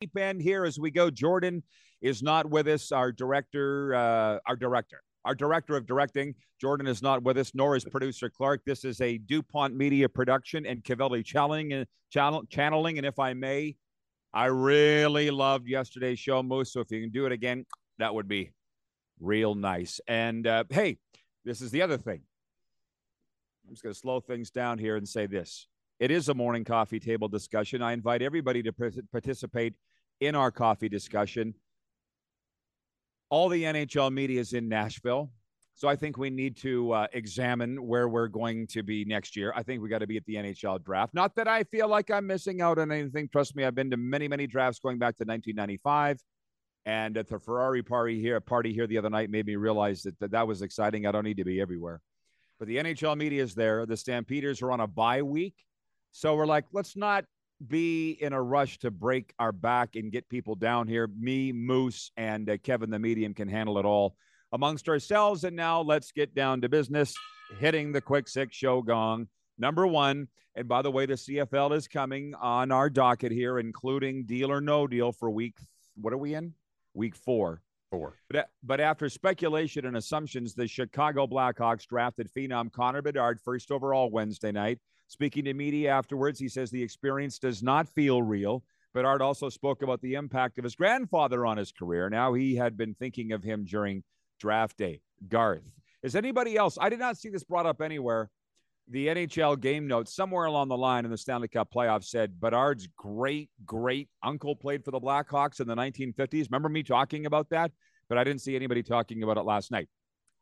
Deep end here as we go. Jordan is not with us. Our director, uh, our director, our director of directing, Jordan is not with us, nor is producer Clark. This is a DuPont Media production and Cavelli channeling and channel, channeling. And if I may, I really loved yesterday's show, Moose. So if you can do it again, that would be real nice. And uh, hey, this is the other thing. I'm just going to slow things down here and say this. It is a morning coffee table discussion. I invite everybody to participate in our coffee discussion. All the NHL media is in Nashville. So I think we need to uh, examine where we're going to be next year. I think we got to be at the NHL draft. Not that I feel like I'm missing out on anything. Trust me, I've been to many, many drafts going back to 1995. And at the Ferrari party here, party here the other night made me realize that, that that was exciting. I don't need to be everywhere. But the NHL media is there. The Stampeders are on a bye week. So we're like, let's not be in a rush to break our back and get people down here. Me, Moose, and uh, Kevin, the medium, can handle it all amongst ourselves. And now let's get down to business, hitting the quick six show gong. Number one. And by the way, the CFL is coming on our docket here, including deal or no deal for week. What are we in? Week four. Four. But, but after speculation and assumptions, the Chicago Blackhawks drafted phenom Connor Bedard first overall Wednesday night. Speaking to media afterwards, he says the experience does not feel real. Bedard also spoke about the impact of his grandfather on his career. Now he had been thinking of him during draft day. Garth. Is anybody else? I did not see this brought up anywhere. The NHL game notes somewhere along the line in the Stanley Cup playoffs said Bedard's great, great uncle played for the Blackhawks in the 1950s. Remember me talking about that? But I didn't see anybody talking about it last night.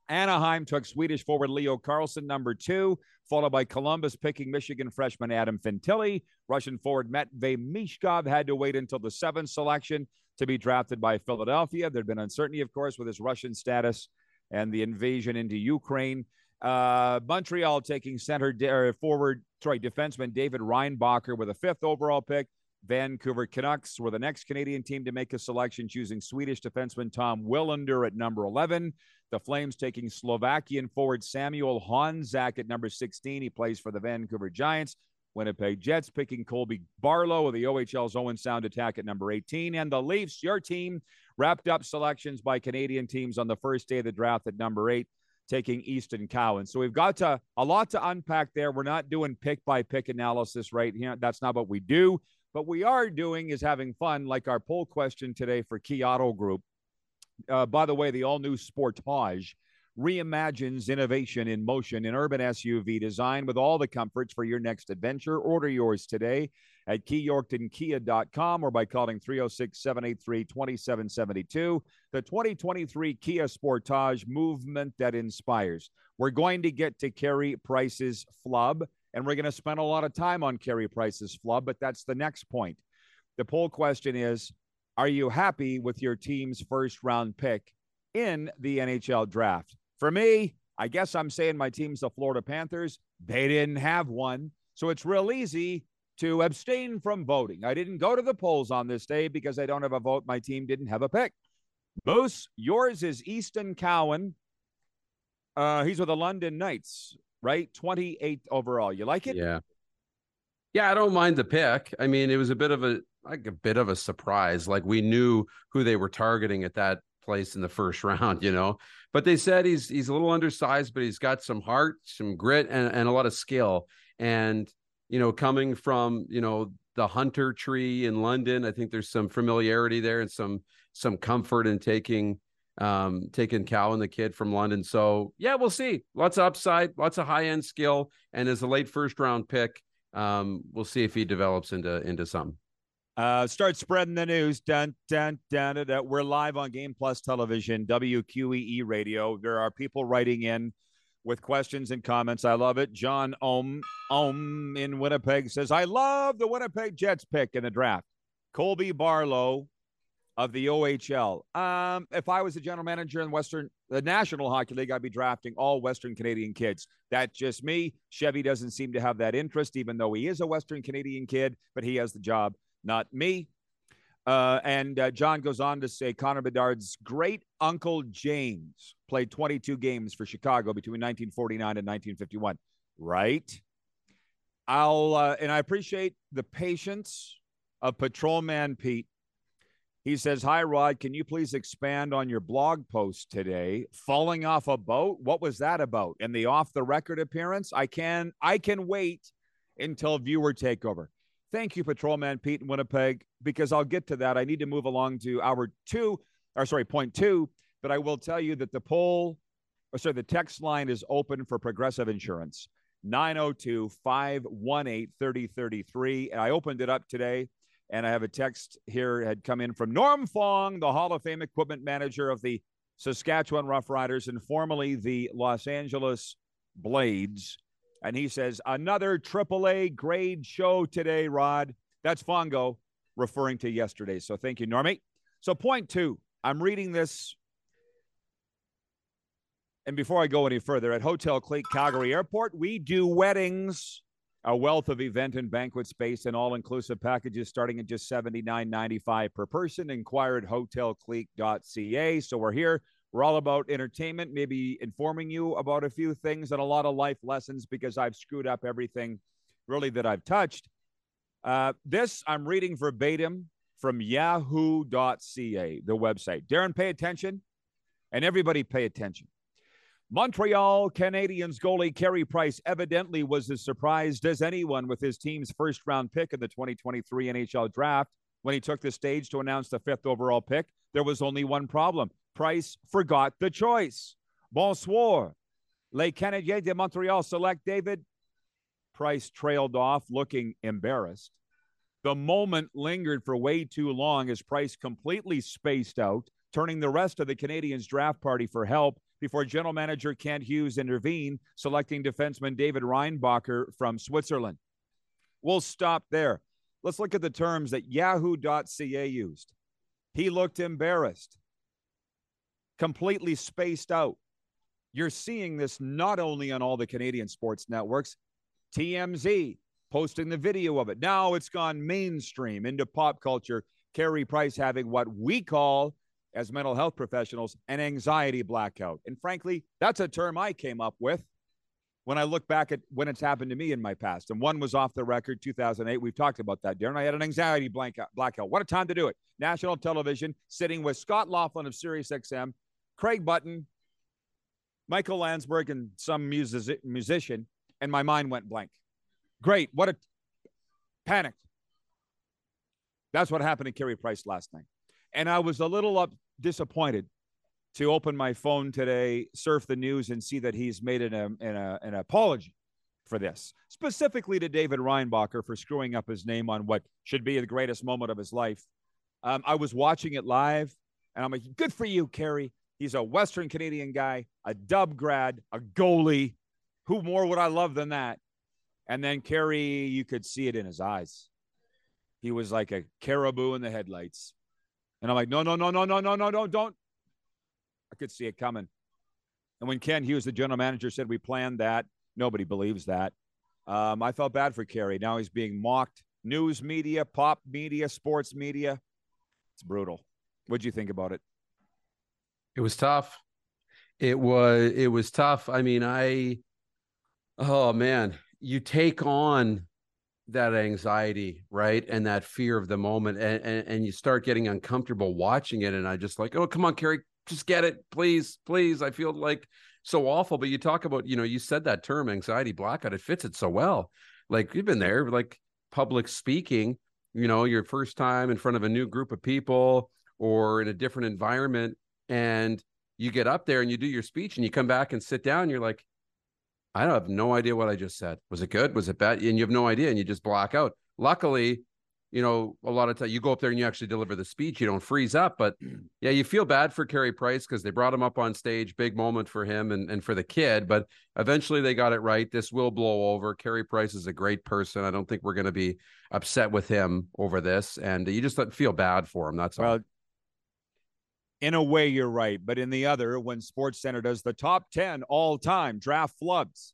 Anaheim took Swedish forward Leo Carlsson, number two, followed by Columbus picking Michigan freshman Adam Fantilli. Russian forward Matvey Michkov had to wait until the seventh selection to be drafted by Philadelphia. There'd been uncertainty, of course, with his Russian status and the invasion into Ukraine. Uh, Montreal taking center uh, forward, sorry, defenseman David Reinbacher with a fifth overall pick. Vancouver Canucks were the next Canadian team to make a selection, choosing Swedish defenseman Tom Willander at number 11. The Flames taking Slovakian forward Samuel Honzek at number 16. He plays for the Vancouver Giants. Winnipeg Jets picking Colby Barlow of the OHL's Owen Sound Attack at number 18. And the Leafs, your team, wrapped up selections by Canadian teams on the first day of the draft at number eight, taking Easton Cowan. So we've got to a lot to unpack there. We're not doing pick by pick analysis right here. That's not what we do. But we are doing is having fun, like our poll question today for Key Auto Group. Uh, by the way, the all new Sportage reimagines innovation in motion in urban SUV design with all the comforts for your next adventure. Order yours today at keyyorktonkia.com or by calling 306 783 2772. The 2023 Kia Sportage movement that inspires. We're going to get to Carey Price's flub, and we're going to spend a lot of time on Carey Price's flub, but that's the next point. The poll question is Are you happy with your team's first round pick in the NHL draft? For me, I guess I'm saying my team's the Florida Panthers. They didn't have one. So it's real easy to abstain from voting. I didn't go to the polls on this day because I don't have a vote. My team didn't have a pick. Moose, yours is Easton Cowan. Uh, he's with the London Knights, right? 28th overall. You like it? Yeah. Yeah, I don't mind the pick. I mean, it was a bit of a like a bit of a surprise. Like we knew who they were targeting at that place in the first round, you know. But they said he's he's a little undersized, but he's got some heart, some grit, and, and a lot of skill. And you know, coming from you know the Hunter tree in London, I think there's some familiarity there and some some comfort in taking um taking Cowan the kid from London. So yeah, we'll see. Lots of upside, lots of high end skill, and as a late first round pick, um, we'll see if he develops into into something. Uh, start spreading the news. Dun, dun, dun, dun, dun. We're live on Game Plus Television, WQEE Radio. There are people writing in with questions and comments. I love it. John Ohm, Ohm in Winnipeg says, I love the Winnipeg Jets pick in the draft. Colby Barlow of the OHL. Um, if I was a general manager in Western, the National Hockey League, I'd be drafting all Western Canadian kids. That's just me. Chevy doesn't seem to have that interest, even though he is a Western Canadian kid, but he has the job not me. Uh, and uh, John goes on to say Connor Bedard's great uncle James played 22 games for Chicago between 1949 and 1951. Right. I'll, uh, and I appreciate the patience of Patrolman Pete. He says, Hi, Rod. Can you please expand on your blog post today? Falling off a boat? What was that about? And the off the record appearance? I can, I can wait until viewer takeover. Thank you, Patrolman Pete in Winnipeg, because I'll get to that. I need to move along to hour two, or sorry, point two. But I will tell you that the poll, or sorry, the text line is open for progressive insurance 902 518 3033. And I opened it up today, and I have a text here had come in from Norm Fong, the Hall of Fame equipment manager of the Saskatchewan Roughriders and formerly the Los Angeles Blades. And he says, another AAA grade show today, Rod. That's Fongo referring to yesterday. So thank you, Normie. So, point two, I'm reading this. And before I go any further, at Hotel Clique Calgary Airport, we do weddings, a wealth of event and banquet space and all inclusive packages starting at just $79.95 per person. Inquire at hotelclique.ca. So, we're here we're all about entertainment, maybe informing you about a few things and a lot of life lessons because I've screwed up everything really that I've touched. Uh, this I'm reading verbatim from yahoo.ca, the website. Darren, pay attention, and everybody pay attention. Montreal Canadiens goalie Carey Price evidently was as surprised as anyone with his team's first round pick in the 2023 NHL draft. When he took the stage to announce the fifth overall pick, there was only one problem Price forgot the choice. Bonsoir. Les Canadiens de Montreal select David. Price trailed off, looking embarrassed. The moment lingered for way too long as Price completely spaced out, turning the rest of the Canadiens draft party for help before general manager Kent Hughes intervened, selecting defenseman David Reinbacher from Switzerland. We'll stop there. Let's look at the terms that yahoo.ca used. He looked embarrassed completely spaced out. You're seeing this not only on all the Canadian sports networks, TMZ posting the video of it. Now it's gone mainstream into pop culture. Carey Price having what we call, as mental health professionals, an anxiety blackout. And frankly, that's a term I came up with when I look back at when it's happened to me in my past. And one was off the record, 2008. We've talked about that, Darren. I had an anxiety blackout. What a time to do it. National television, sitting with Scott Laughlin of Sirius XM, Craig Button, Michael Landsberg, and some music- musician, and my mind went blank. Great. What a panic. That's what happened to Carey Price last night. And I was a little up disappointed to open my phone today, surf the news, and see that he's made an, um, an, uh, an apology for this, specifically to David Reinbacher for screwing up his name on what should be the greatest moment of his life. Um, I was watching it live, and I'm like, good for you, Carey. He's a Western Canadian guy, a dub grad, a goalie. Who more would I love than that? And then Carey, you could see it in his eyes. He was like a caribou in the headlights. And I'm like, no, no, no, no, no, no, no, no, don't. I could see it coming. And when Ken Hughes, the general manager, said we planned that, nobody believes that. Um, I felt bad for Carey. Now he's being mocked. News media, pop media, sports media. It's brutal. What'd you think about it? It was tough. It was it was tough. I mean, I oh man, you take on that anxiety, right? And that fear of the moment and, and and you start getting uncomfortable watching it. And I just like, oh come on, Carey, just get it, please, please. I feel like so awful. But you talk about, you know, you said that term anxiety blackout, it fits it so well. Like you've been there, like public speaking, you know, your first time in front of a new group of people or in a different environment. And you get up there and you do your speech and you come back and sit down, you're like, I don't have no idea what I just said. Was it good? Was it bad? And you have no idea and you just black out. Luckily, you know, a lot of times you go up there and you actually deliver the speech, you don't freeze up. But yeah, you feel bad for Carey Price because they brought him up on stage, big moment for him and, and for the kid. But eventually they got it right. This will blow over. Carey Price is a great person. I don't think we're going to be upset with him over this. And you just feel bad for him. That's Well, all. In a way, you're right. But in the other, when Sports Center does the top 10 all time draft flubs,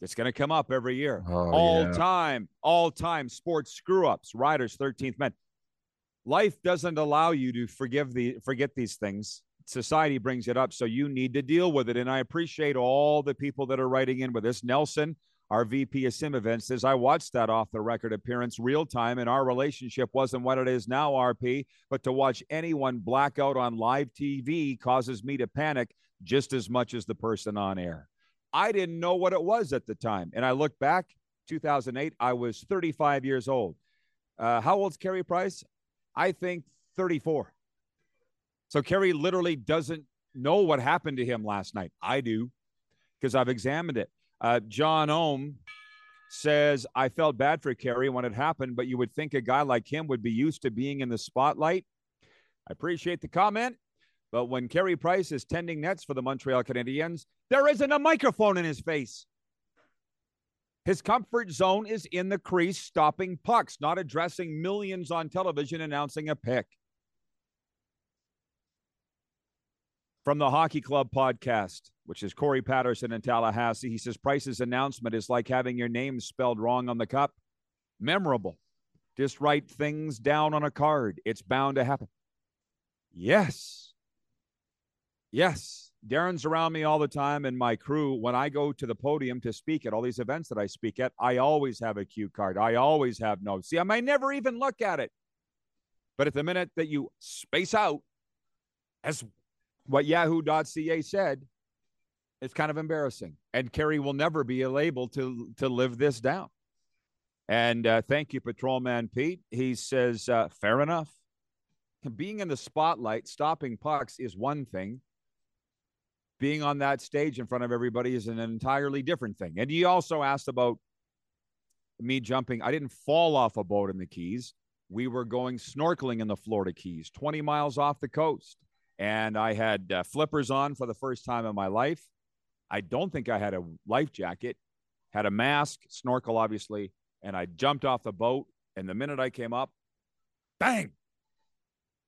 it's going to come up every year. Oh, all yeah. time, all time sports screw ups, riders, 13th man. Life doesn't allow you to forgive the forget these things. Society brings it up, so you need to deal with it. And I appreciate all the people that are writing in with this. Nelson, our VP of Sim Events, says I watched that off the record appearance real time, and our relationship wasn't what it is now, RP. But to watch anyone black out on live TV causes me to panic just as much as the person on air. I didn't know what it was at the time. And I look back, 2008, I was 35 years old. Uh, how old's Carey Price? I think 34. So Carey literally doesn't know what happened to him last night. I do because I've examined it. Uh, John Ohm says, I felt bad for Carey when it happened, but you would think a guy like him would be used to being in the spotlight. I appreciate the comment. But when Carey Price is tending nets for the Montreal Canadiens, there isn't a microphone in his face. His comfort zone is in the crease, stopping pucks, not addressing millions on television announcing a pick. From the Hockey Club podcast, which is Corey Patterson in Tallahassee, he says Price's announcement is like having your name spelled wrong on the cup. Memorable. Just write things down on a card. It's bound to happen. Yes. Yes. Darren's around me all the time and my crew. When I go to the podium to speak at all these events that I speak at, I always have a cue card. I always have notes. See, I might never even look at it. But at the minute that you space out, as what yahoo.ca said, it's kind of embarrassing. And Carey will never be able to to live this down. And uh, thank you, Patrolman Pete. He says, uh, fair enough. Being in the spotlight, stopping pucks is one thing. Being on that stage in front of everybody is an entirely different thing. And he also asked about me jumping. I didn't fall off a boat in the Keys. We were going snorkeling in the Florida Keys, 20 miles off the coast. And I had uh, flippers on for the first time in my life. I don't think I had a life jacket, had a mask, snorkel, obviously. And I jumped off the boat. And the minute I came up, bang,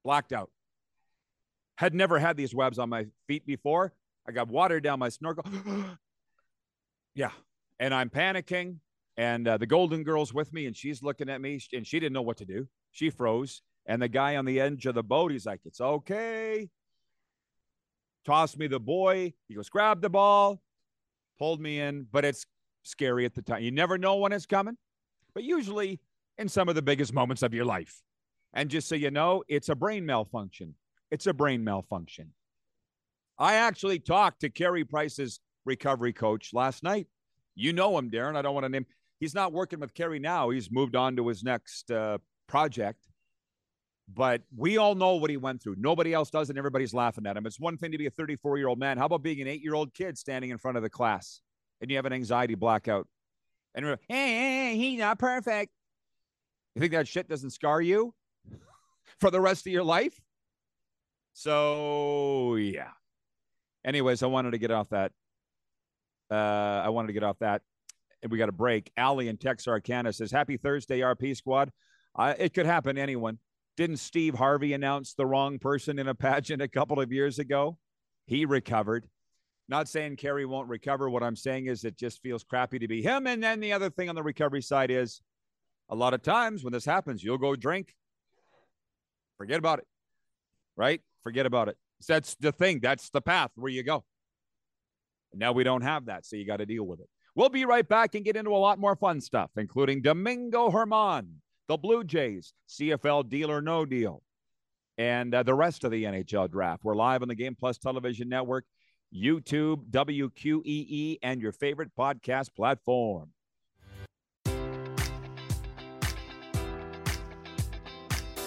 blacked out. Had never had these webs on my feet before. I got water down my snorkel. yeah. And I'm panicking. And uh, the Golden Girl's with me, and she's looking at me, and she didn't know what to do. She froze. And the guy on the edge of the boat, he's like, It's okay. Tossed me the boy. He goes, Grab the ball, pulled me in, but it's scary at the time. You never know when it's coming, but usually in some of the biggest moments of your life. And just so you know, it's a brain malfunction. It's a brain malfunction. I actually talked to Carey Price's recovery coach last night. You know him, Darren. I don't want to name. He's not working with Carey now. He's moved on to his next uh, project. But we all know what he went through. Nobody else does, and everybody's laughing at him. It's one thing to be a 34 year old man. How about being an eight year old kid standing in front of the class and you have an anxiety blackout? And hey, hey, hey, he's not perfect. You think that shit doesn't scar you for the rest of your life? So, yeah. Anyways, I wanted to get off that. Uh, I wanted to get off that. And we got a break. Allie in Texarkana says, Happy Thursday, RP squad. Uh, it could happen to anyone. Didn't Steve Harvey announce the wrong person in a pageant a couple of years ago? He recovered. Not saying Carey won't recover. What I'm saying is it just feels crappy to be him. And then the other thing on the recovery side is a lot of times when this happens, you'll go drink. Forget about it. Right? Forget about it. That's the thing. That's the path where you go. Now we don't have that, so you got to deal with it. We'll be right back and get into a lot more fun stuff, including Domingo Germán, the Blue Jays, CFL deal or no deal, and uh, the rest of the NHL draft. We're live on the Game Plus Television Network, YouTube, WQEE, and your favorite podcast platform.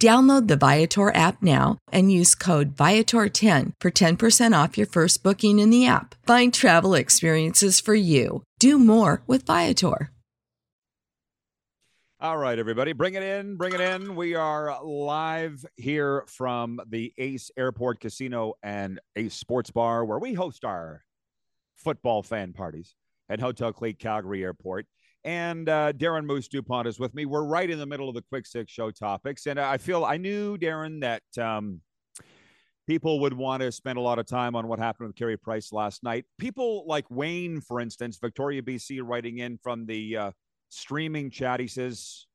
Download the Viator app now and use code Viator10 for 10% off your first booking in the app. Find travel experiences for you. Do more with Viator. All right, everybody, bring it in, bring it in. We are live here from the Ace Airport Casino and Ace Sports Bar, where we host our football fan parties at Hotel Clique Calgary Airport. And uh, Darren Moose DuPont is with me. We're right in the middle of the Quick Six show topics. And I feel I knew, Darren, that um, people would want to spend a lot of time on what happened with Carey Price last night. People like Wayne, for instance, Victoria, BC, writing in from the uh, streaming chat. He says,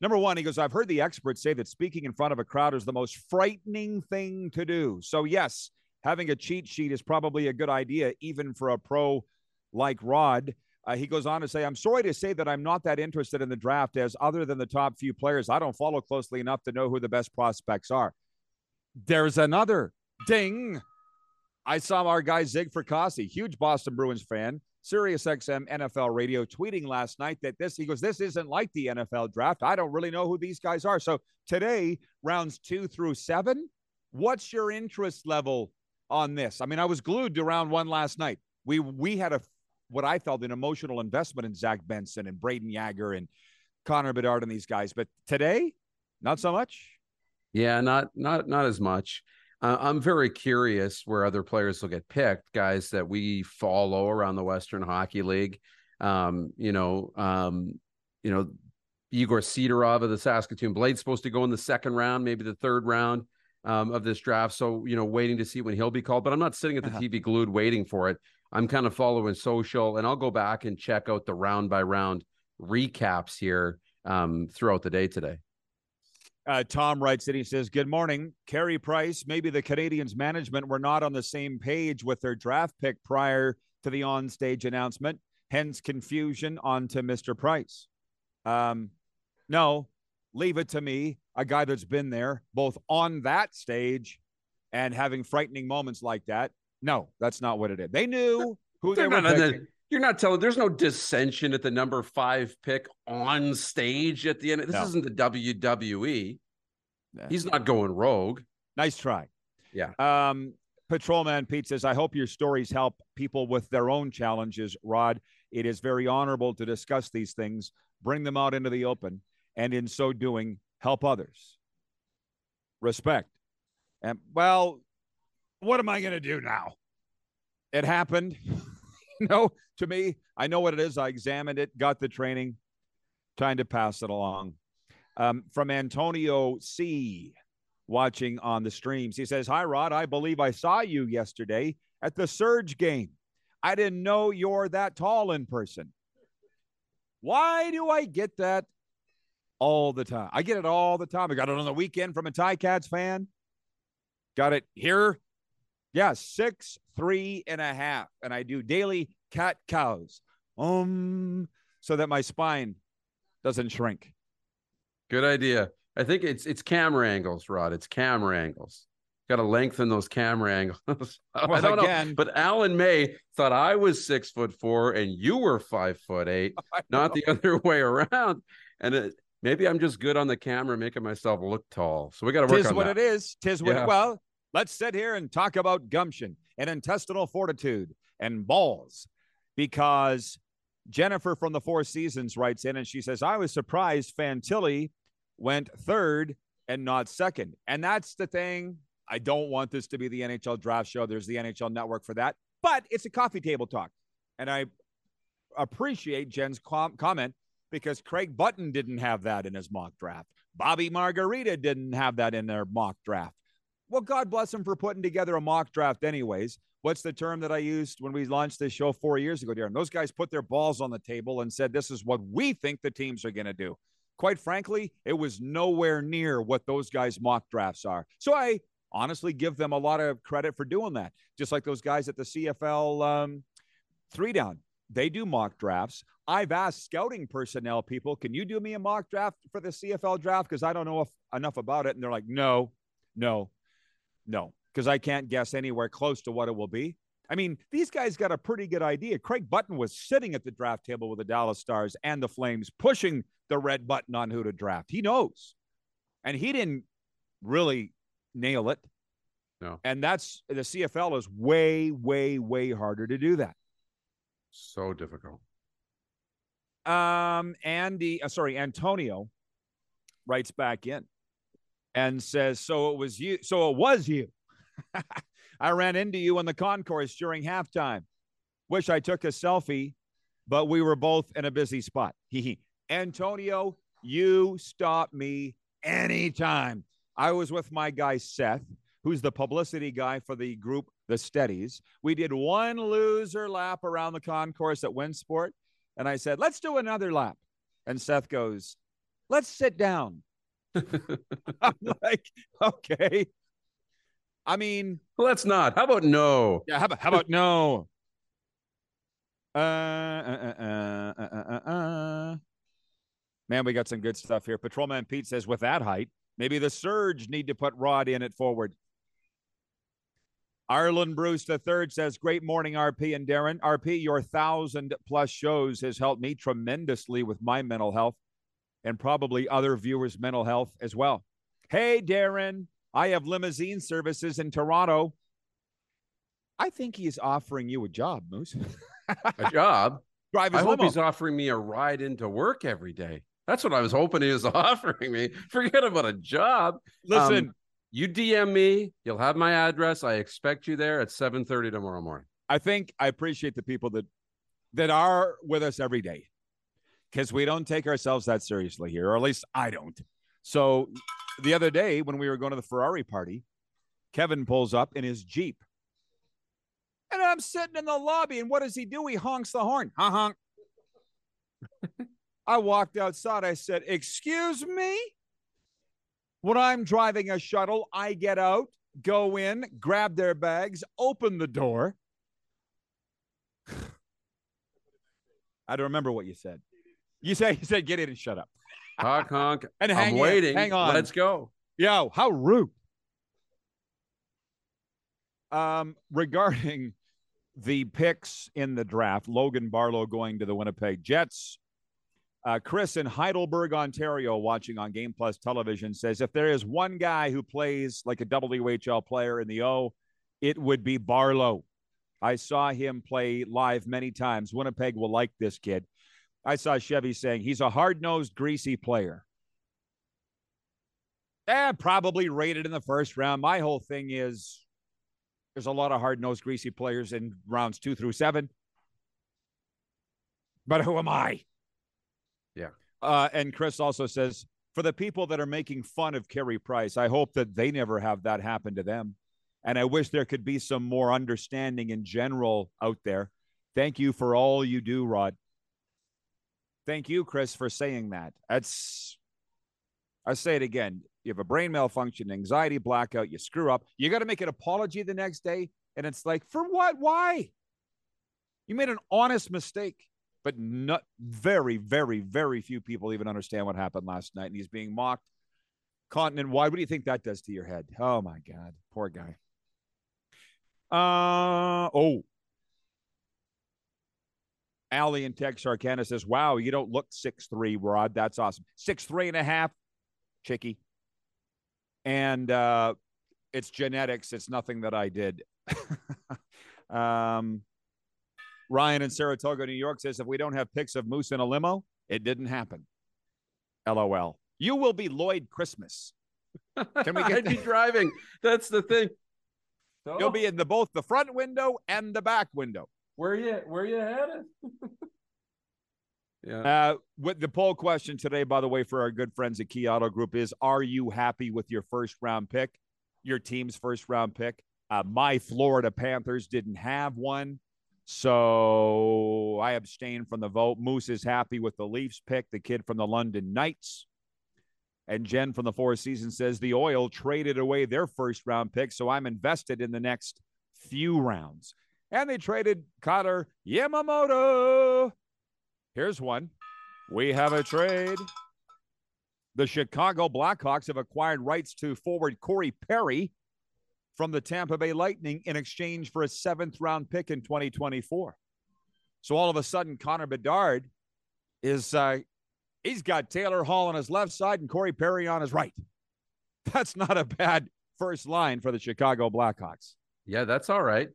Number one, he goes, I've heard the experts say that speaking in front of a crowd is the most frightening thing to do. So, yes, having a cheat sheet is probably a good idea, even for a pro like Rod. Uh, he goes on to say, I'm sorry to say that I'm not that interested in the draft, as other than the top few players, I don't follow closely enough to know who the best prospects are. There's another ding. I saw our guy Zig Fracassi, huge Boston Bruins fan, Sirius XM NFL radio, tweeting last night that this, he goes, this isn't like the NFL draft. I don't really know who these guys are. So today, rounds two through seven, what's your interest level on this? I mean, I was glued to round one last night. We we had a what I felt an emotional investment in Zach Benson and Brayden Yager and Connor Bedard and these guys. But today, not so much. Yeah, not not not as much. Uh, I'm very curious where other players will get picked, guys that we follow around the Western Hockey League. Um, you know, um, you know, Igor Sidorov of the Saskatoon Blades supposed to go in the second round, maybe the third round um, of this draft. So, you know, waiting to see when he'll be called. But I'm not sitting at the uh-huh. TV glued waiting for it. I'm kind of following social, and I'll go back and check out the round by round recaps here um, throughout the day today. Uh, Tom writes that he says, Good morning. Carey Price, maybe the Canadiens management were not on the same page with their draft pick prior to the on-stage announcement, hence confusion onto Mr. Price. Um, no, leave it to me, a guy that's been there both on that stage and having frightening moments like that. No, that's not what it is. They knew who they were not- picking. You're not telling. There's no dissension at the number five pick on stage at the end. This No. isn't the WWE. He's not going rogue. Nice try. Yeah. Um, Patrolman Pete says, I hope your stories help people with their own challenges, Rod. It is very honorable to discuss these things, bring them out into the open, and in so doing, help others. Respect. And well, what am I going to do now? It happened. you know, to me, I know what it is. I examined it, got the training, trying to pass it along. Um, from Antonio C watching on the streams. He says, Hi, Rod. I believe I saw you yesterday at the Surge game. I didn't know you're that tall in person. Why do I get that all the time? I get it all the time. I got it on the weekend from a Ti-Cats fan. Got it here. Yeah, six, three and a half. And I do daily cat cows. Um, so that my spine doesn't shrink. Good idea. I think it's it's camera angles, Rod. It's camera angles. Got to lengthen those camera angles. I don't again- know, but Alan May thought I was six foot four and you were five foot eight, not the other way around. And it, maybe I'm just good on the camera, making myself look tall. So we got to work Tis on what that. it is. Tis what. Yeah. Well, let's sit here and talk about gumption and intestinal fortitude and balls, because Jennifer from the Four Seasons writes in and she says, "I was surprised Fantilli went third and not second, and that's the thing. I don't want this to be the NHL draft show. There's the NHL Network for that, but it's a coffee table talk, and I appreciate Jen's com- comment because Craig Button didn't have that in his mock draft. Bobby Margarita didn't have that in their mock draft. Well, God bless him for putting together a mock draft, anyways. What's the term that I used when we launched this show four years ago, Darren? Those guys put their balls on the table and said, This is what we think the teams are going to do. Quite frankly, it was nowhere near what those guys' mock drafts are. So I honestly give them a lot of credit for doing that. Just like those guys at the CFL um, three down, they do mock drafts. I've asked scouting personnel people, can you do me a mock draft for the CFL draft? Because I don't know if, enough about it. And they're like, no, no, no, because I can't guess anywhere close to what it will be. I mean, these guys got a pretty good idea. Craig Button was sitting at the draft table with the Dallas Stars and the Flames, pushing the red button on who to draft. He knows. And he didn't really nail it. No. And that's the CFL is way, way, way harder to do that. So difficult. Um, Andy, uh, sorry, Antonio writes back in and says, "So it was you. So it was you. I ran into you in the concourse during halftime. Wish I took a selfie, but we were both in a busy spot. Hee Antonio, you stop me anytime. I was with my guy Seth, who's the publicity guy for the group The Steadies. We did one loser lap around the concourse at Winsport, and I said, "Let's do another lap." And Seth goes, "Let's sit down." I'm like, "Okay." I mean, Let's not. How about no? yeah. How about how about no? Uh, uh, uh, uh, uh, uh, uh. Man, we got some good stuff here. Patrolman Pete says, with that height, maybe the Surge need to put Rod in it forward. Ireland Bruce the third says, "Great morning, RP and Darren. RP, your thousand plus shows has helped me tremendously with my mental health, and probably other viewers' mental health as well. Hey, Darren, I have limousine services in Toronto. I think he's offering you a job, Moose. A job. Drive his I his hope he's offering me a ride into work every day. That's what I was hoping he was offering me. Forget about a job. Listen, Um, you DM me. You'll have my address. I expect you there at 7:30 tomorrow morning. I think I appreciate the people that that are with us every day because we don't take ourselves that seriously here, or at least I don't. So the other day when we were going to the Ferrari party, Kevin pulls up in his Jeep. And I'm sitting in the lobby, and what does he do? He honks the horn. Honk, honk. I walked outside. I said, Excuse me? When I'm driving a shuttle, I get out, go in, grab their bags, open the door. I don't remember what you said. You say you said get in and shut up. Honk, honk. And I'm hang in. waiting. Hang on. Let's go. Yo, how rude. Um, regarding the picks in the draft, Logan Barlow going to the Winnipeg Jets. Uh, Chris in Heidelberg, Ontario, watching on Game Plus television, says if there is one guy who plays like a WHL player in the O, it would be Barlow. I saw him play live many times. Winnipeg will like this kid. I saw Chevy saying he's a hard nosed, greasy player. Eh, probably rated in the first round. My whole thing is there's a lot of hard nosed, greasy players in rounds two through seven. But who am I? Yeah. Uh, and Chris also says for the people that are making fun of Carey Price, I hope that they never have that happen to them. And I wish there could be some more understanding in general out there. Thank you for all you do, Rod. Thank you, Chris, for saying that. That's, I say it again. You have a brain malfunction, anxiety, blackout, you screw up. You got to make an apology the next day. And it's like, for what? Why? You made an honest mistake, but not very, very, very few people even understand what happened last night. And he's being mocked continent wide. What do you think that does to your head? Oh my God, poor guy. Uh oh. Allie in Texarkana says, Wow, you don't look six three, Rod. That's awesome. Six three and a half, chicky. And uh it's genetics, it's nothing that I did. um Ryan in Saratoga, New York says, if we don't have pics of Moose in a limo, it didn't happen. LOL. You will be Lloyd Christmas. Can we get I'd be driving. That's the thing. You'll be in the both the front window and the back window. Where you where you headed? yeah. Uh, with the poll question today, by the way, for our good friends at Key Auto Group is: Are you happy with your first round pick, your team's first round pick? Uh, my Florida Panthers didn't have one, so I abstained from the vote. Moose is happy with the Leafs pick. The kid from the London Knights. And Jen from the Four Seasons says the Oil traded away their first round pick, so I'm invested in the next few rounds. And they traded Connor Yamamoto. Here's one. We have a trade. The Chicago Blackhawks have acquired rights to forward Corey Perry from the Tampa Bay Lightning in exchange for a seventh round pick in 2024. So all of a sudden, Connor Bedard is uh, he's got Taylor Hall on his left side and Corey Perry on his right. That's not a bad first line for the Chicago Blackhawks. Yeah, that's all right.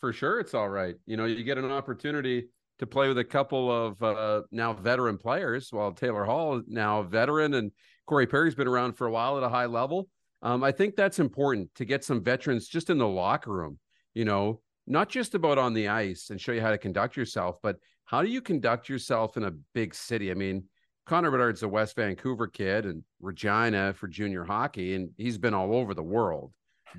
For sure, it's all right. You know, you get an opportunity to play with a couple of uh, now veteran players, while Taylor Hall is now veteran and Corey Perry's been around for a while at a high level. Um, I think that's important to get some veterans just in the locker room, you know, not just about on the ice and show you how to conduct yourself, but how do you conduct yourself in a big city? I mean, Connor Bedard's a West Vancouver kid and Regina for junior hockey, and he's been all over the world.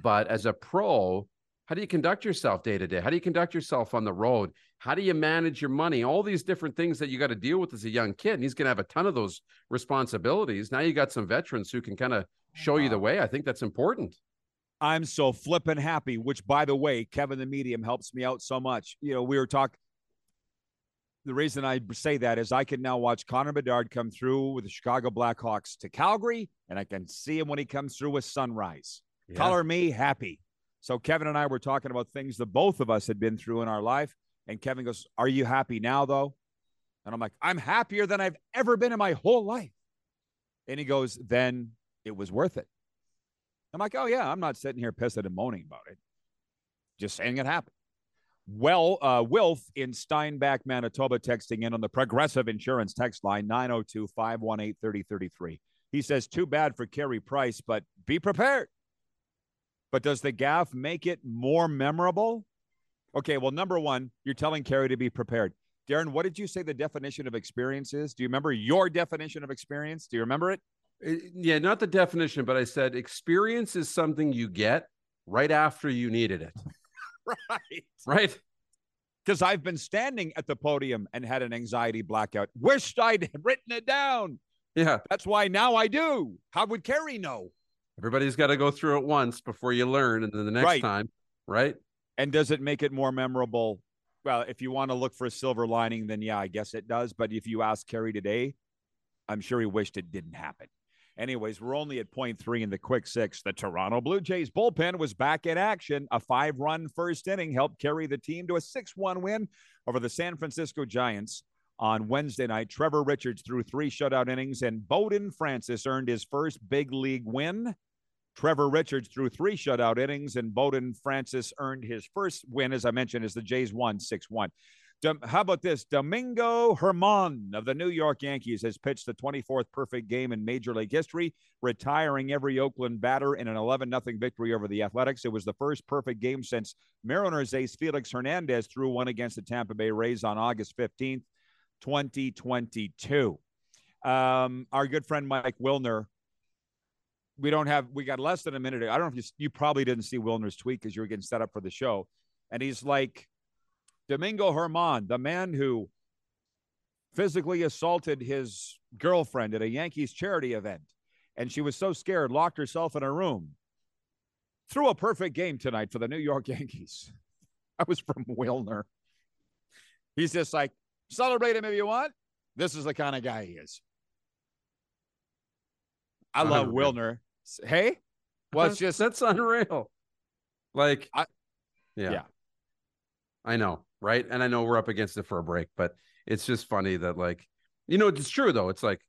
But as a pro, how do you conduct yourself day to day? How do you conduct yourself on the road? How do you manage your money? All these different things that you got to deal with as a young kid. And he's going to have a ton of those responsibilities. Now you got some veterans who can kind of show you the way. I think that's important. I'm so flippin' happy, which by the way, Kevin the medium helps me out so much. You know, we were talking the reason I say that is I can now watch Connor Bedard come through with the Chicago Blackhawks to Calgary, and I can see him when he comes through with Sunrise. Yeah. Color me happy. So Kevin and I were talking about things that both of us had been through in our life, and Kevin goes, "Are you happy now, though?" And I'm like, "I'm happier than I've ever been in my whole life." And he goes, "Then it was worth it." I'm like, "Oh yeah, I'm not sitting here pissing and moaning about it. Just saying it happened." Well, uh, Wilf in Steinbach, Manitoba, texting in on the Progressive Insurance text line 902 518 3033. He says, Too bad for Carey Price, but be prepared. But does the gaffe make it more memorable? Okay, well, number one, you're telling Carey to be prepared. Darren, what did you say the definition of experience is? Do you remember your definition of experience? Do you remember it? Uh, Yeah, not the definition, but I said experience is something you get right after you needed it. right. right? Because I've been standing at the podium and had an anxiety blackout. Wished I'd written it down. Yeah. That's why now I do. How would Carey know? Everybody's got to go through it once before you learn, and then the next Right. time, right? And does it make it more memorable? Well, if you want to look for a silver lining, then yeah, I guess it does. But if you ask Carey today, I'm sure he wished it didn't happen. Anyways, we're only at point three in the quick six. The Toronto Blue Jays bullpen was back in action. A five run first inning helped carry the team to a 6 1 win over the San Francisco Giants on Wednesday night. Trevor Richards threw three shutout innings, and Bowden Francis earned his first big league win. Trevor Richards threw three shutout innings, and Bowden Francis earned his first win, as I mentioned, as the Jays won 6 1. How about this? Domingo Germán of the New York Yankees has pitched the 24th perfect game in Major League history, retiring every Oakland batter in an 11 0 victory over the Athletics. It was the first perfect game since Mariners ace Felix Hernandez threw one against the Tampa Bay Rays on August 15th, 2022. Um, our good friend Mike Wilner we don't have we got less than a minute. I don't know if you you probably didn't see wilner's tweet because you were getting set up for the show. And he's like domingo germán the man who physically assaulted his girlfriend at a yankees charity event. And she was so scared locked herself in a room. Threw a perfect game tonight for the new york yankees. I was from wilner. He's just like celebrate him if you want. This is the kind of guy he is. I love Unreal. Wilner. Hey, well, it's just that's unreal. Like, I- yeah, yeah. I know, right? And I know we're up against it for a break, but it's just funny that, like, you know, it's true though. It's like,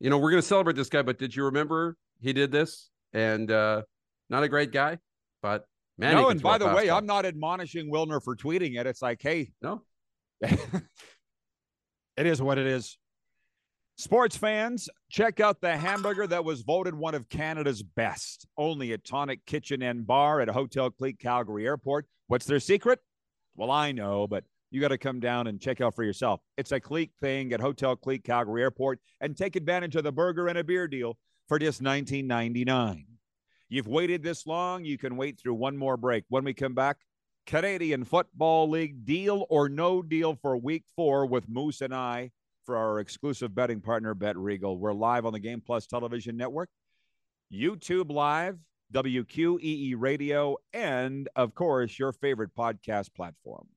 you know, we're gonna celebrate this guy, but did you remember he did this? And uh not a great guy, but man. he no. And by the way, fastball. I'm not admonishing Wilner for tweeting it. It's like, hey, no, it is what it is. Sports fans, check out the hamburger that was voted one of Canada's best. Only at Tonic Kitchen and Bar at Hotel Clique Calgary Airport. What's their secret? Well, I know, but you got to come down and check out for yourself. It's a Clique thing at Hotel Clique Calgary Airport and take advantage of the burger and a beer deal for just $19.99. You've waited this long, you can wait through one more break. When we come back, Canadian Football League deal or no deal for week four with Moose and I for our exclusive betting partner, Bet Regal. We're live on the Game Plus Television Network, YouTube Live, WQEE Radio, and of course, your favorite podcast platform.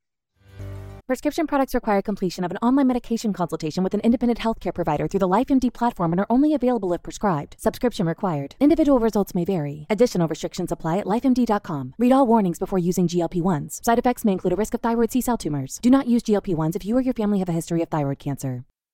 Prescription products require completion of an online medication consultation with an independent healthcare provider through the LifeMD platform and are only available if prescribed. Subscription required. Individual results may vary. Additional restrictions apply at lifemd.com. Read all warnings before using GLP 1s. Side effects may include a risk of thyroid C cell tumors. Do not use GLP 1s if you or your family have a history of thyroid cancer.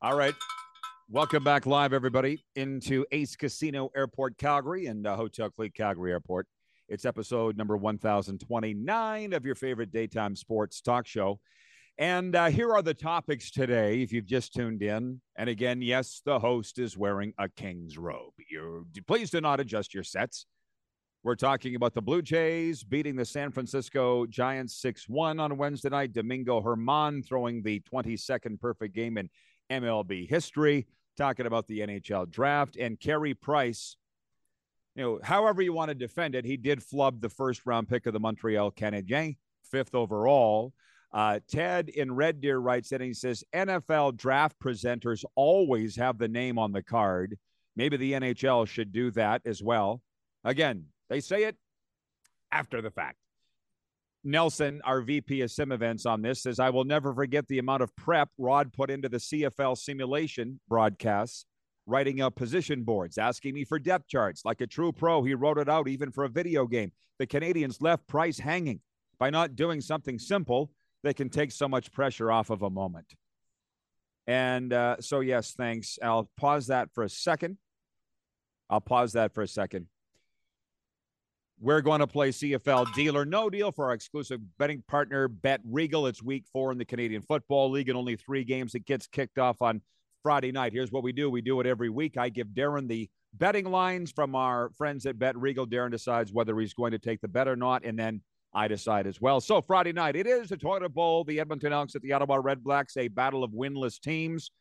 All right. Welcome back live, everybody, into Ace Casino Airport, Calgary, and uh, Hotel Clique Calgary Airport. It's episode number 1029 of your favorite daytime sports talk show. And uh, here are the topics today, if you've just tuned in. And again, yes, the host is wearing a king's robe. You're, please do not adjust your sets. We're talking about the Blue Jays beating the San Francisco Giants 6 1 on Wednesday night. Domingo Germán throwing the 22nd perfect game in MLB history. Talking about the NHL draft and Carey Price. You know, however you want to defend it, he did flub the first round pick of the Montreal Canadiens, fifth overall. Uh, Ted in Red Deer writes and he says NFL draft presenters always have the name on the card. Maybe the NHL should do that as well. Again, they say it after the fact. Nelson, our VP of sim events on this, says, I will never forget the amount of prep Rod put into the CFL simulation broadcasts, writing out position boards, asking me for depth charts. Like a true pro, he wrote it out even for a video game. The Canadiens left Price hanging. By not doing something simple, they can take so much pressure off of a moment. And uh, so, yes, thanks. I'll pause that for a second. I'll pause that for a second. We're going to play CFL Deal or No Deal for our exclusive betting partner, Bet Regal. It's week four in the Canadian Football League and only three games. It gets kicked off on Friday night. Here's what we do we do it every week. I give Darren the betting lines from our friends at Bet Regal. Darren decides whether he's going to take the bet or not, and then I decide as well. So, Friday night, it is the Toyota Bowl, the Edmonton Elks at the Ottawa Red Blacks, a battle of winless teams.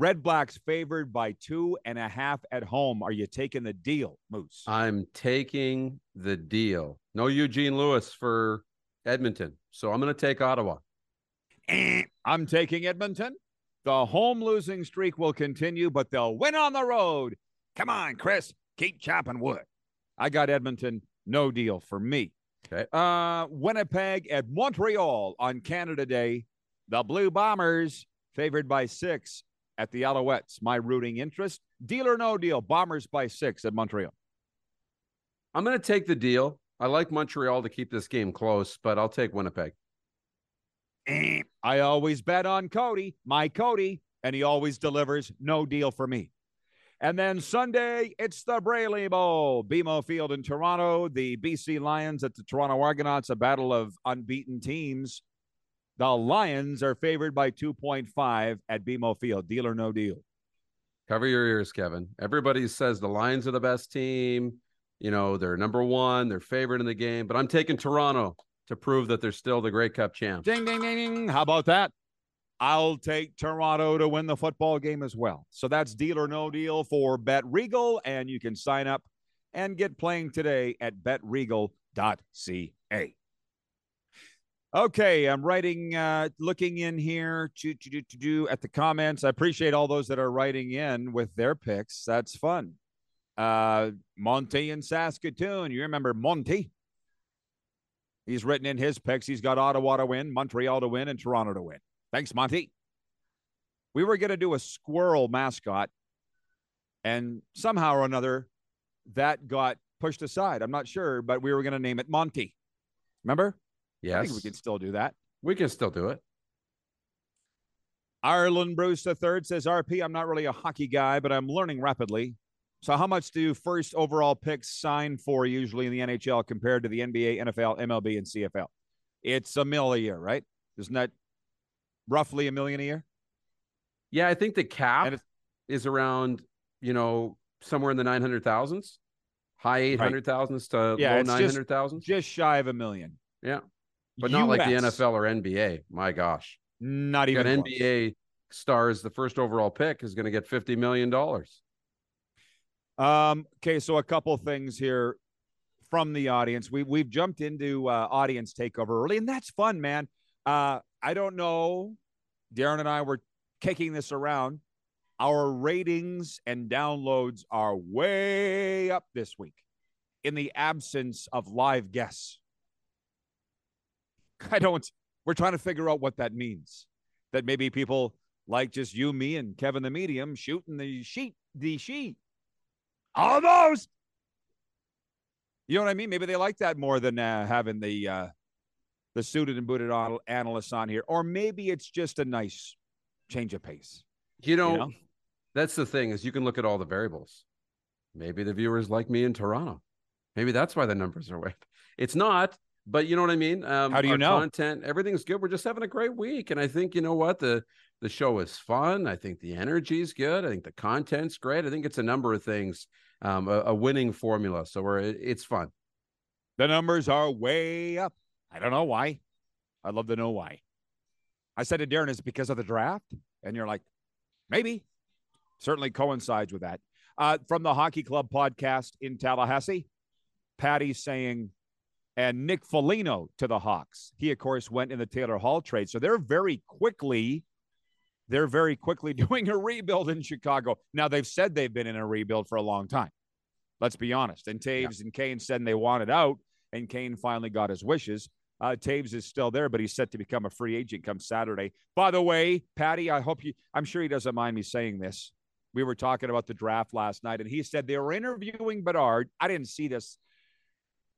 Red Blacks favored by two and a half at home. Are you taking the deal, Moose? I'm taking the deal. No Eugene Lewis for Edmonton. So I'm going to take Ottawa. Eh, I'm taking Edmonton. The home losing streak will continue, but they'll win on the road. Come on, Chris. Keep chopping wood. I got Edmonton. No deal for me. Okay. Uh, Winnipeg at Montreal on Canada Day. The Blue Bombers favored by six at the Alouettes. My rooting interest. Deal or no deal. Bombers by six at Montreal. I'm going to take the deal. I like Montreal to keep this game close, but I'll take Winnipeg. I always bet on Cody, my Cody, and he always delivers. No deal for me. And then Sunday, it's the Braley Bowl, BMO Field in Toronto. The BC Lions at the Toronto Argonauts, a battle of unbeaten teams. The Lions are favored by 2.5 at BMO Field. Deal or no deal? Cover your ears, Kevin. Everybody says the Lions are the best team. You know, they're number one, they're favorite in the game, but I'm taking Toronto to prove that they're still the Grey Cup champs. Ding, ding, ding, ding. How about that? I'll take Toronto to win the football game as well. So that's deal or no deal for Bet Regal, and you can sign up and get playing today at betregal.ca. Okay, I'm writing, uh, looking in here to, to, to, to do at the comments. I appreciate all those that are writing in with their picks. That's fun. Uh, Monty in Saskatoon. You remember Monty? He's written in his picks. He's got Ottawa to win, Montreal to win, and Toronto to win. Thanks, Monty. We were going to do a squirrel mascot, and somehow or another, that got pushed aside. I'm not sure, but we were going to name it Monty. Remember? I Yes. think we can still do that. We can still do it. Ireland Bruce III says, RP, I'm not really a hockey guy, but I'm learning rapidly. So, how much do first overall picks sign for usually in the NHL compared to the NBA, NFL, MLB, and CFL? It's a mil a year, right? Isn't that roughly a million a year? Yeah, I think the cap is around, you know, somewhere in the 900,000s, high 800,000s to Yeah, low it's just- 900,000s. Just shy of a million. Yeah. But not like the NFL or NBA. My gosh. Not even close. NBA stars, the first overall pick is going to get $50 million. Um, okay, so a couple things here from the audience. We we've jumped into uh, audience takeover early, and that's fun, man. Uh, I don't know. Darren and I were kicking this around. Our ratings and downloads are way up this week in the absence of live guests. I don't. We're trying to figure out what that means. That maybe people like just you, me, and Kevin the medium shooting the sheet, the sheet. Almost. You know what I mean? Maybe they like that more than uh, having the uh, the suited and booted anal- analysts on here, or maybe it's just a nice change of pace. You know, know? that's the thing is you can look at all the variables. Maybe the viewers like me in Toronto. Maybe that's why the numbers are way. It's not, but you know what I mean. Um, How do you our know? Content, everything's good. We're just having a great week, and I think you know what the the show is fun. I think the energy is good. I think the content's great. I think it's a number of things, um, a, a winning formula. So we're it's fun. The numbers are way up. I don't know why. I'd love to know why. I said to Darren, is it because of the draft? And you're like, maybe. Certainly coincides with that. Uh, from the Hockey Club podcast in Tallahassee, Patty saying, and Nick Foligno to the Hawks. He, of course, went in the Taylor Hall trade. So they're very quickly, they're very quickly doing a rebuild in Chicago. Now they've said they've been in a rebuild for a long time. Let's be honest. And Toews and Kane said they wanted out, and Kane finally got his wishes. Uh, Toews is still there, but he's set to become a free agent come Saturday. By the way, Patty, I hope you, I'm sure he doesn't mind me saying this. We were talking about the draft last night, and he said they were interviewing Bedard. I didn't see this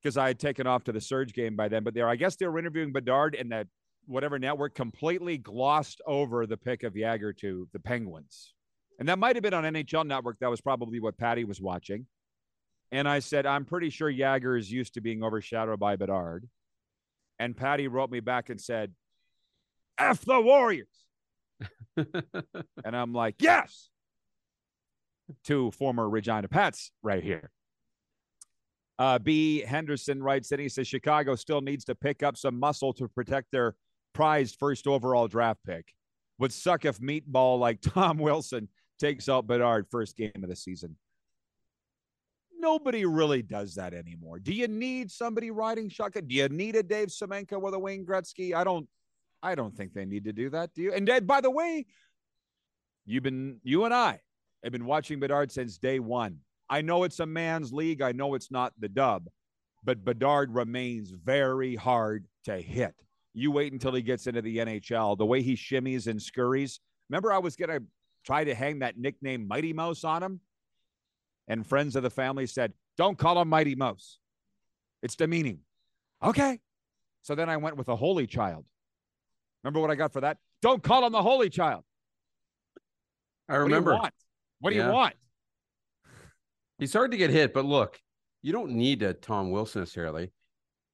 because I had taken off to the Surge game by then, but there, I guess they were interviewing Bedard, and that whatever network completely glossed over the pick of Yager to the Penguins. And that might have been on NHL Network. That was probably what Patty was watching. And I said, I'm pretty sure Yager is used to being overshadowed by Bedard. And Patty wrote me back and said, F the Warriors. and I'm like, yes. Two former Regina Pats right here. Uh, B. Henderson writes in, he says Chicago still needs to pick up some muscle to protect their prized first overall draft pick. Would suck if meatball like Tom Wilson takes out Bedard first game of the season. Nobody really does that anymore. Do you need somebody riding shotgun? Do you need a Dave Semenko with a Wayne Gretzky? I don't. I don't think they need to do that. Do you? And Dad, by the way, you've been you and I have been watching Bedard since day one. I know it's a man's league. I know it's not the dub, but Bedard remains very hard to hit. You wait until he gets into the NHL. The way he shimmies and scurries. Remember, I was gonna try to hang that nickname Mighty Mouse on him, and friends of the family said, "Don't call him Mighty Mouse. It's demeaning." Okay, so then I went with a Holy Child. Remember what I got for that? Don't call him the Holy Child. I remember. What do you want? What do Yeah. you want? He's hard to get hit, but look, you don't need a Tom Wilson necessarily.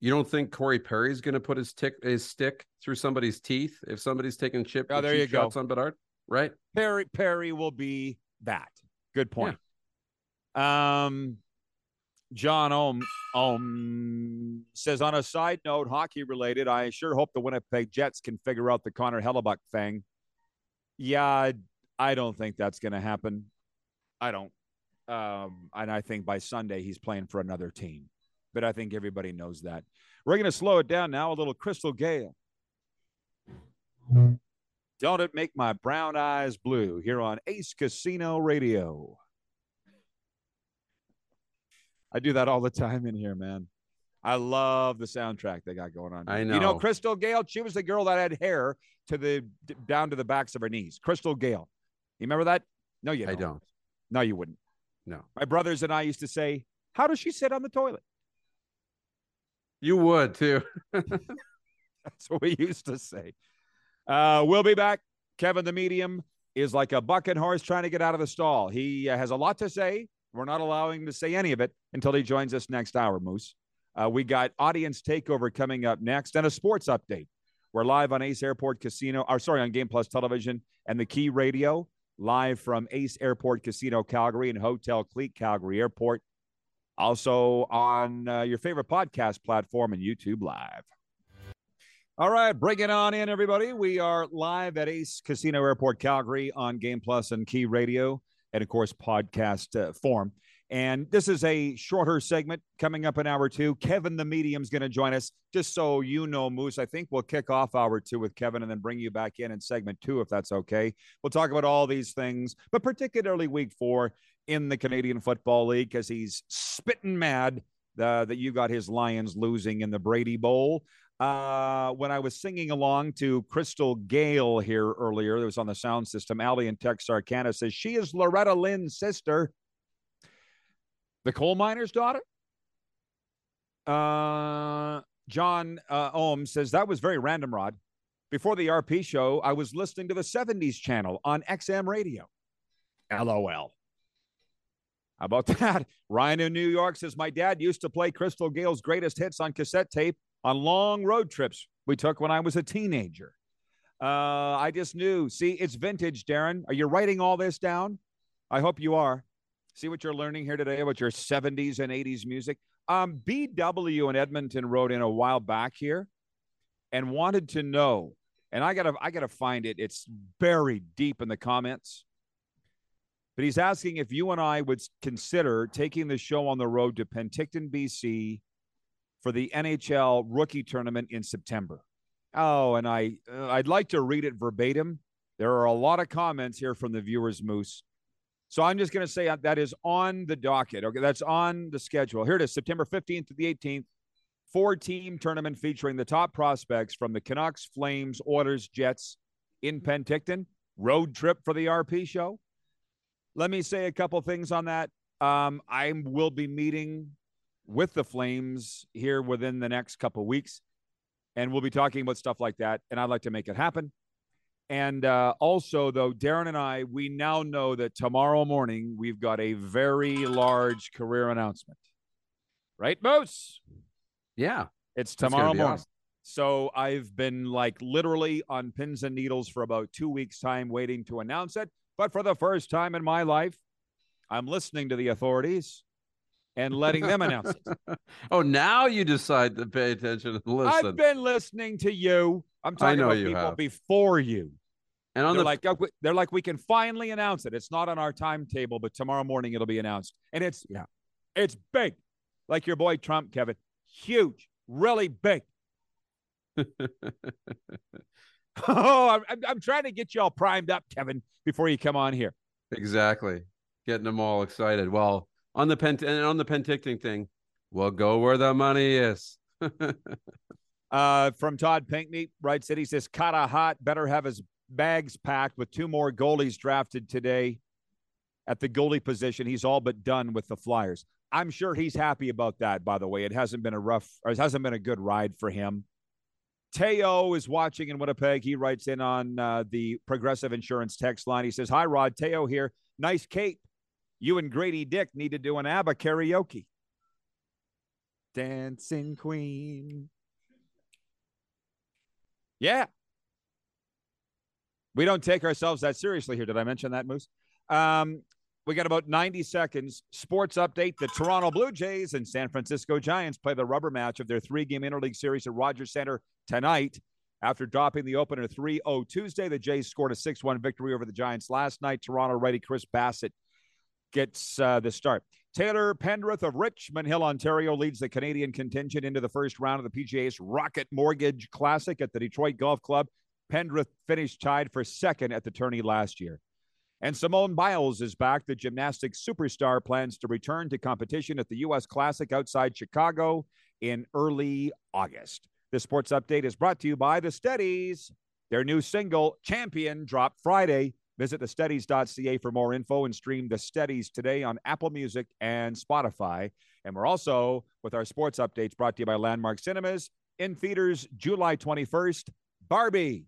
You don't think Corey Perry's going to put his tick his stick through somebody's teeth if somebody's taking chip Oh, there you go. shots on Bedard, right? Perry Perry will be that. Good point. Um, John Ohm Ohm says on a side note, hockey related. I sure hope the Winnipeg Jets can figure out the Connor Hellebuyck thing. Yeah, I don't think that's going to happen. I don't. Um, and I think by Sunday he's playing for another team. But I think everybody knows that. We're going to slow it down now. A little Crystal Gayle. Don't it make my brown eyes blue here on Ace Casino Radio? I do that all the time in here, man. I love the soundtrack they got going on. I know. You know. Crystal Gayle, she was the girl that had hair to the down to the backs of her knees. Crystal Gayle. You remember that? No, you I don't. don't. No, you wouldn't. No. My brothers and I used to say, How does she sit on the toilet? You would too. That's what we used to say. Uh, we'll be back. Kevin the Medium is like a bucket horse trying to get out of the stall. He uh, has a lot to say. We're not allowing him to say any of it until he joins us next hour, Moose. Uh, we got audience takeover coming up next and a sports update. We're live on Ace Airport Casino, or sorry, on Game Plus Television and the Key Radio, live from Ace Airport Casino Calgary and Hotel Clique Calgary Airport. Also on uh, your favorite podcast platform and YouTube Live. All right, bring it on in, everybody. We are live at Ace Casino Airport, Calgary on Game Plus and Key Radio, and of course, podcast uh, form. And this is a shorter segment coming up in hour two. Kevin the Medium's going to join us. Just so you know, Moose, I think we'll kick off hour two with Kevin and then bring you back in in segment two, if that's okay. We'll talk about all these things, but particularly week four in the Canadian Football League because he's spitting mad uh, that you got his Lions losing in the Braley Bowl. Uh, when I was singing along to Crystal Gayle here earlier, that was on the sound system, Allie in Texarkana says she is Loretta Lynn's sister, the coal miner's daughter. Uh, John uh, Ohm says that was very random, Rod. Before the RP show, I was listening to the 70s channel on XM radio. LOL. How about that? Ryan in New York says, My dad used to play Crystal Gayle's greatest hits on cassette tape on long road trips we took when I was a teenager. Uh, I just knew. See, it's vintage, Darren. Are you writing all this down? I hope you are. See what you're learning here today about your 70s and 80s music. Um, BW in Edmonton wrote in a while back here and wanted to know, and I gotta I gotta find it. It's buried deep in the comments. But he's asking if you and I would consider taking the show on the road to Penticton, BC for the NHL rookie tournament in September. Oh, and I uh, I'd like to read it verbatim. There are a lot of comments here from the viewers, Moose. So I'm just going to say that is on the docket. Okay, that's on the schedule. Here it is, September 15th to the 18th. Four team tournament featuring the top prospects from the Canucks, Flames, Oilers, Jets in Penticton. Road trip for the RP show. Let me say a couple things on that. Um, I will be meeting with the Flames here within the next couple weeks, and we'll be talking about stuff like that. And I'd like to make it happen. And uh, also, though, Darren and I, we now know that tomorrow morning we've got a very large career announcement. Right, Moose? Yeah. It's tomorrow morning. awesome. So I've been like literally on pins and needles for about two weeks' time waiting to announce it. But for the first time in my life, I'm listening to the authorities and letting them announce it. oh, now you decide to pay attention and listen. I've been listening to you. I'm talking about people have. before you. and on they're the like, "Oh, they're like, we can finally announce it. It's not on our timetable, but tomorrow morning it'll be announced, and it's Yeah. it's big, like your boy Trump, Kevin, huge, really big. oh, I'm, I'm- trying to get you all primed up, Kevin, before you come on here. exactly getting them all excited. Well, on the pent and on the Penticton thing, we'll go where the money is. Uh, from Todd Pinkney, right? Said he says Carter Hart better have his bags packed with two more goalies drafted today at the goalie position. He's all but done with the Flyers. I'm sure he's happy about that. By the way, it hasn't been a rough, or it hasn't been a good ride for him. Teo is watching in Winnipeg. He writes in on uh, the Progressive Insurance text line. He says, "Hi, Rod. Teo here. Nice cape. You and Grady Dick need to do an ABBA karaoke. Dancing Queen." Yeah. We don't take ourselves that seriously here. Did I mention that, Moose? Um, we got about 90 seconds. Sports update. The Toronto Blue Jays and San Francisco Giants play the rubber match of their three game interleague series at Rogers Center tonight. After dropping the opener 3 0 Tuesday, the Jays scored a 6 1 victory over the Giants last night. Toronto righty Chris Bassitt gets uh, the start. Taylor Pendrith of Richmond Hill, Ontario, leads the Canadian contingent into the first round of the PGA's Rocket Mortgage Classic at the Detroit Golf Club. Pendrith finished tied for second at the tourney last year. And Simone Biles is back. The gymnastics superstar plans to return to competition at the U.S. Classic outside Chicago in early August. The sports update is brought to you by The Steadies. Their new single, Champion, dropped Friday. Visit thesteadies.ca for more info and stream The Steadies today on Apple Music and Spotify. And we're also with our sports updates brought to you by Landmark Cinemas in theaters July 21st. Barbie.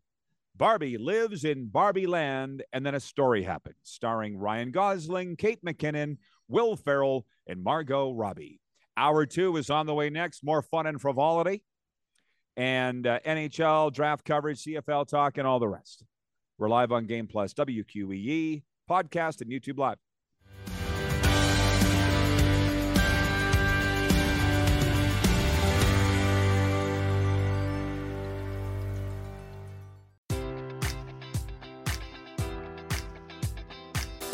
Barbie lives in Barbie Land, and then a story happens, starring Ryan Gosling, Kate McKinnon, Will Ferrell, and Margot Robbie. Hour two is on the way next. More fun and frivolity, and uh, NHL draft coverage, CFL talk, and all the rest. We're live on Game Plus, WQEE podcast, and YouTube Live.